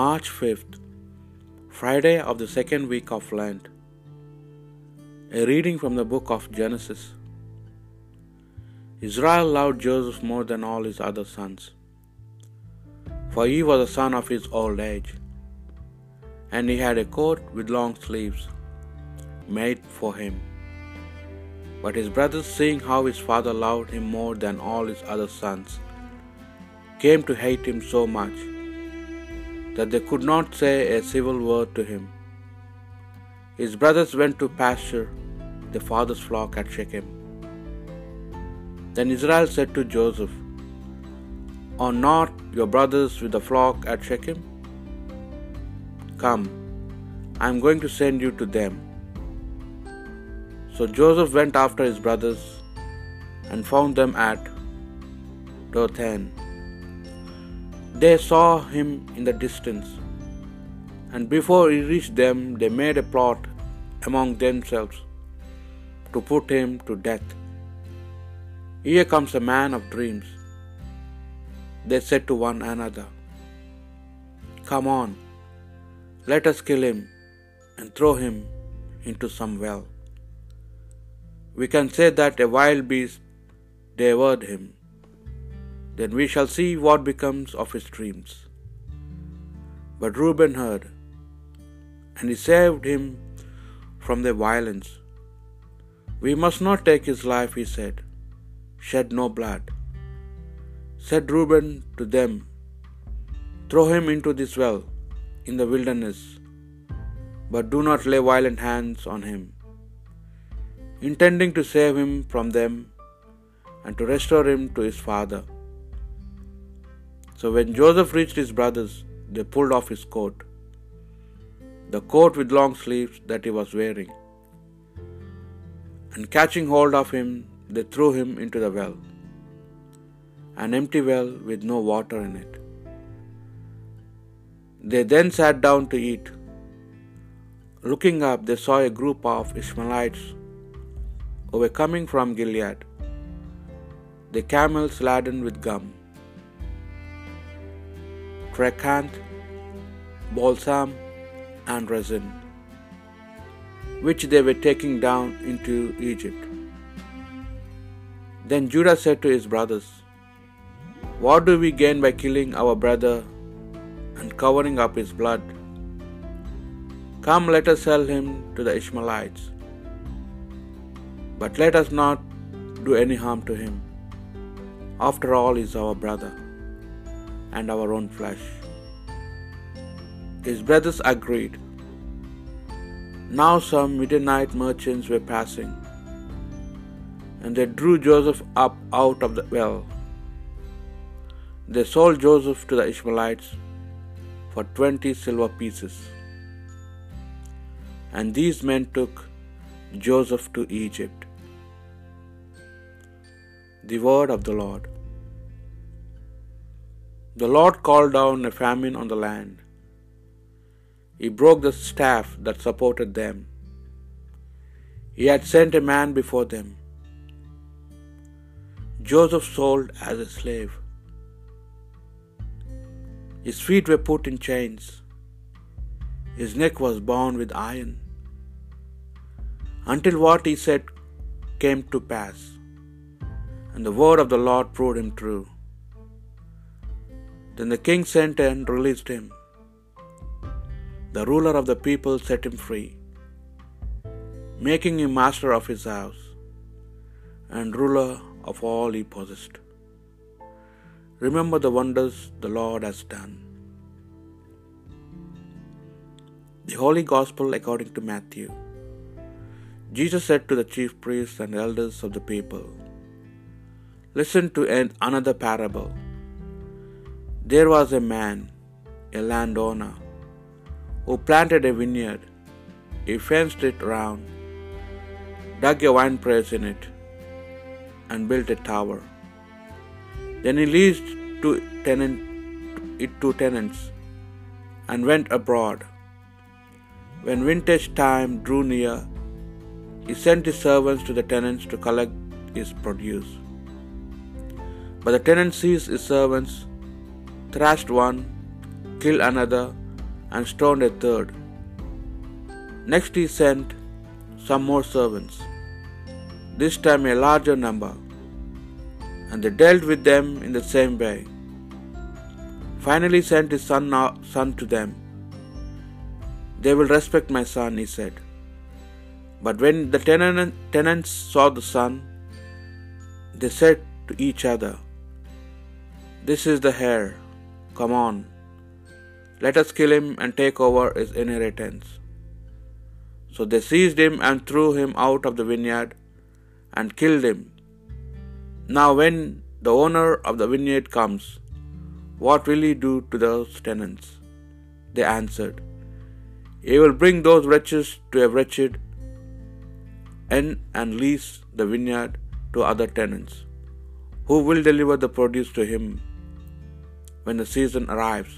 March 5th, Friday of the second week of Lent. A reading from the book of Genesis. Israel loved Joseph more than all his other sons, for he was a son of his old age, and he had a coat with long sleeves made for him. But his brothers, seeing how his father loved him more than all his other sons, came to hate him so much that they could not say a civil word to him. His brothers went to pasture their father's flock at Shechem. Then Israel said to Joseph, Are not your brothers with the flock at Shechem? Come, I am going to send you to them. So Joseph went after his brothers and found them at Dothan. They saw him in the distance, and before he reached them, they made a plot among themselves to put him to death. Here comes a man of dreams, they said to one another. Come on, let us kill him and throw him into some well. We can say that a wild beast devoured him. Then we shall see what becomes of his dreams. But Reuben heard, and he saved him from their violence. We must not take his life, he said. Shed no blood. Said Reuben to them, Throw him into this well in the wilderness, but do not lay violent hands on him. Intending to save him from them and to restore him to his father. So when Joseph reached his brothers, they pulled off his coat, the coat with long sleeves that he was wearing, and catching hold of him, they threw him into the well, an empty well with no water in it. They then sat down to eat. Looking up, they saw a group of Ishmaelites who were coming from Gilead, the camels laden with gum, tragacanth, balsam, and resin, which they were taking down into Egypt. Then Judah said to his brothers, What do we gain by killing our brother and covering up his blood? Come, let us sell him to the Ishmaelites. But let us not do any harm to him. After all, he is our brother and our own flesh. His brothers agreed. Now some Midianite merchants were passing, and they drew Joseph up out of the well. They sold Joseph to the Ishmaelites for twenty silver pieces. And these men took Joseph to Egypt. The word of the Lord. The Lord called down a famine on the land. He broke the staff that supported them. He had sent a man before them. Joseph sold as a slave. His feet were put in chains. His neck was bound with iron. Until what he said came to pass, and the word of the Lord proved him true. Then the king sent and released him. The ruler of the people set him free, making him master of his house and ruler of all he possessed. Remember the wonders the Lord has done. The Holy Gospel according to Matthew. Jesus said to the chief priests and elders of the people, Listen to another parable. There was a man, a landowner, who planted a vineyard. He fenced it round, dug a winepress in it, and built a tower. Then he leased to tenant, it to tenants and went abroad. When vintage time drew near, he sent his servants to the tenants to collect his produce. But the tenant seized his servants, thrashed one, killed another, and stoned a third. Next he sent some more servants, this time a larger number, and they dealt with them in the same way. Finally sent his son, son to them. They will respect my son, he said. But when the tenant, tenants saw the son, they said to each other, This is the heir. Come on, let us kill him and take over his inheritance. So they seized him and threw him out of the vineyard and killed him. Now, when the owner of the vineyard comes, what will he do to those tenants? They answered, He will bring those wretches to a wretched end and lease the vineyard to other tenants, who will deliver the produce to him when the season arrives.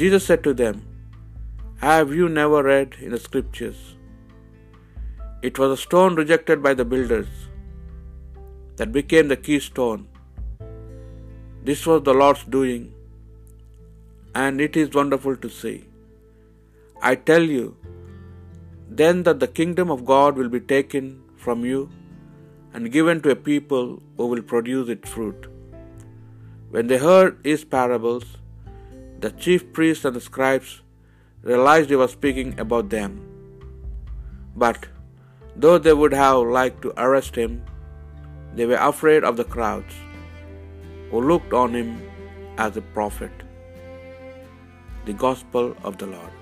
Jesus said to them, Have you never read in the scriptures? It was a stone rejected by the builders that became the keystone. This was the Lord's doing, and it is wonderful to see. I tell you, then that the kingdom of God will be taken from you and given to a people who will produce its fruit. When they heard his parables, the chief priests and the scribes realized he was speaking about them. But though they would have liked to arrest him, they were afraid of the crowds, who looked on him as a prophet. The Gospel of the Lord.